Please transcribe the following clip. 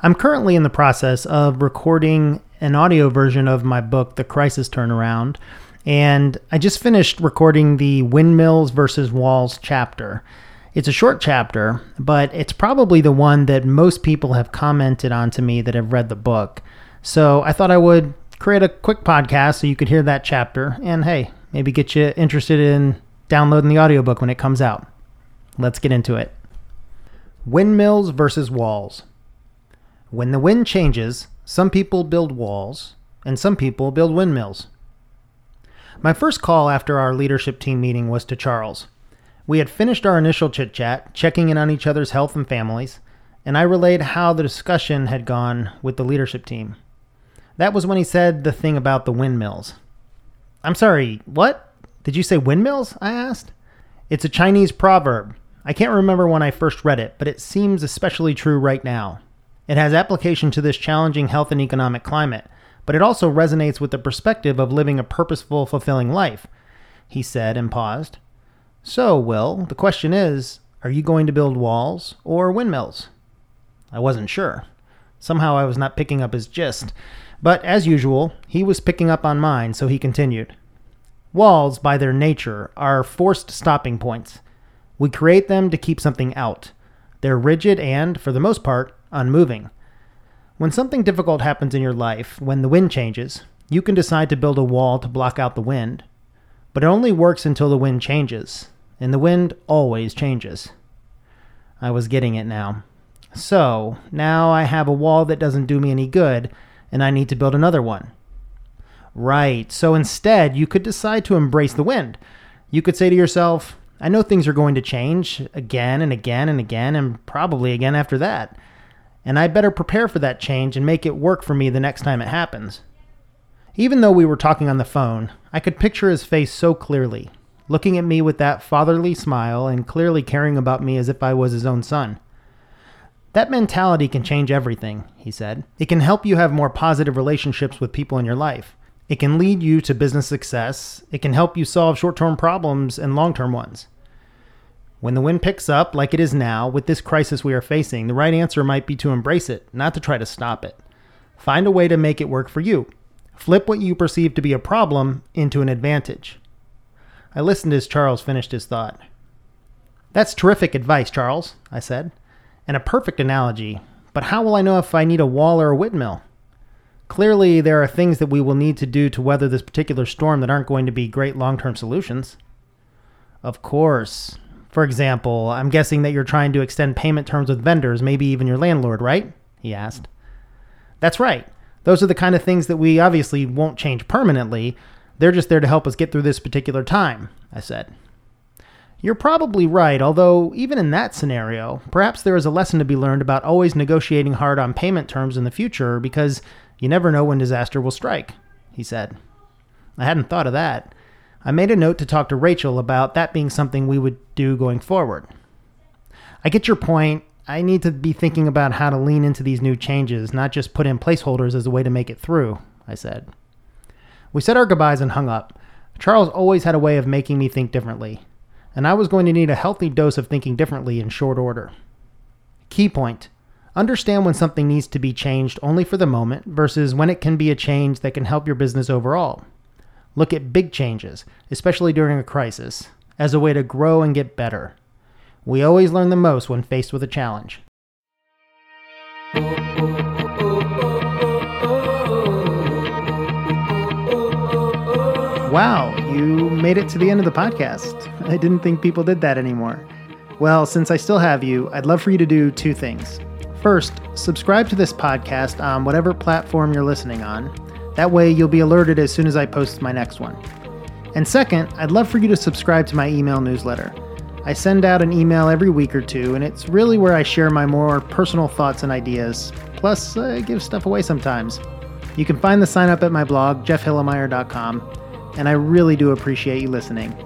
I'm currently in the process of recording an audio version of my book, The Crisis Turnaround, and I just finished recording the Windmills versus Walls chapter. It's a short chapter, but it's probably the one that most people have commented on to me that have read the book. So I thought I would create a quick podcast so you could hear that chapter and hey, maybe get you interested in downloading the audiobook when it comes out. Let's get into it. Windmills versus walls. When the wind changes, some people build walls and some people build windmills. My first call after our leadership team meeting was to Charles. We had finished our initial chit chat, checking in on each other's health and families, and I relayed how the discussion had gone with the leadership team. That was when he said the thing about the windmills. I'm sorry, what? Did you say windmills? I asked. It's a Chinese proverb. I can't remember when I first read it, but it seems especially true right now. It has application to this challenging health and economic climate, but it also resonates with the perspective of living a purposeful, fulfilling life, he said and paused. So, Will, the question is are you going to build walls or windmills? I wasn't sure. Somehow I was not picking up his gist. But as usual, he was picking up on mine, so he continued. Walls, by their nature, are forced stopping points. We create them to keep something out. They're rigid and, for the most part, unmoving. When something difficult happens in your life, when the wind changes, you can decide to build a wall to block out the wind. But it only works until the wind changes, and the wind always changes. I was getting it now. So, now I have a wall that doesn't do me any good, and I need to build another one. Right, so instead, you could decide to embrace the wind. You could say to yourself, I know things are going to change again and again and again, and probably again after that and I better prepare for that change and make it work for me the next time it happens. Even though we were talking on the phone, I could picture his face so clearly, looking at me with that fatherly smile and clearly caring about me as if I was his own son. That mentality can change everything, he said. It can help you have more positive relationships with people in your life. It can lead you to business success. It can help you solve short term problems and long term ones. When the wind picks up, like it is now, with this crisis we are facing, the right answer might be to embrace it, not to try to stop it. Find a way to make it work for you. Flip what you perceive to be a problem into an advantage. I listened as Charles finished his thought. That's terrific advice, Charles, I said, and a perfect analogy. But how will I know if I need a wall or a windmill? Clearly, there are things that we will need to do to weather this particular storm that aren't going to be great long term solutions. Of course, for example, I'm guessing that you're trying to extend payment terms with vendors, maybe even your landlord, right? He asked. That's right. Those are the kind of things that we obviously won't change permanently. They're just there to help us get through this particular time, I said. You're probably right, although, even in that scenario, perhaps there is a lesson to be learned about always negotiating hard on payment terms in the future because you never know when disaster will strike, he said. I hadn't thought of that. I made a note to talk to Rachel about that being something we would do going forward. I get your point. I need to be thinking about how to lean into these new changes, not just put in placeholders as a way to make it through, I said. We said our goodbyes and hung up. Charles always had a way of making me think differently, and I was going to need a healthy dose of thinking differently in short order. Key point Understand when something needs to be changed only for the moment versus when it can be a change that can help your business overall. Look at big changes, especially during a crisis, as a way to grow and get better. We always learn the most when faced with a challenge. Wow, you made it to the end of the podcast. I didn't think people did that anymore. Well, since I still have you, I'd love for you to do two things. First, subscribe to this podcast on whatever platform you're listening on that way, you'll be alerted as soon as I post my next one. And second, I'd love for you to subscribe to my email newsletter. I send out an email every week or two, and it's really where I share my more personal thoughts and ideas. Plus, I give stuff away sometimes. You can find the sign up at my blog, jeffhilimire.com, and I really do appreciate you listening.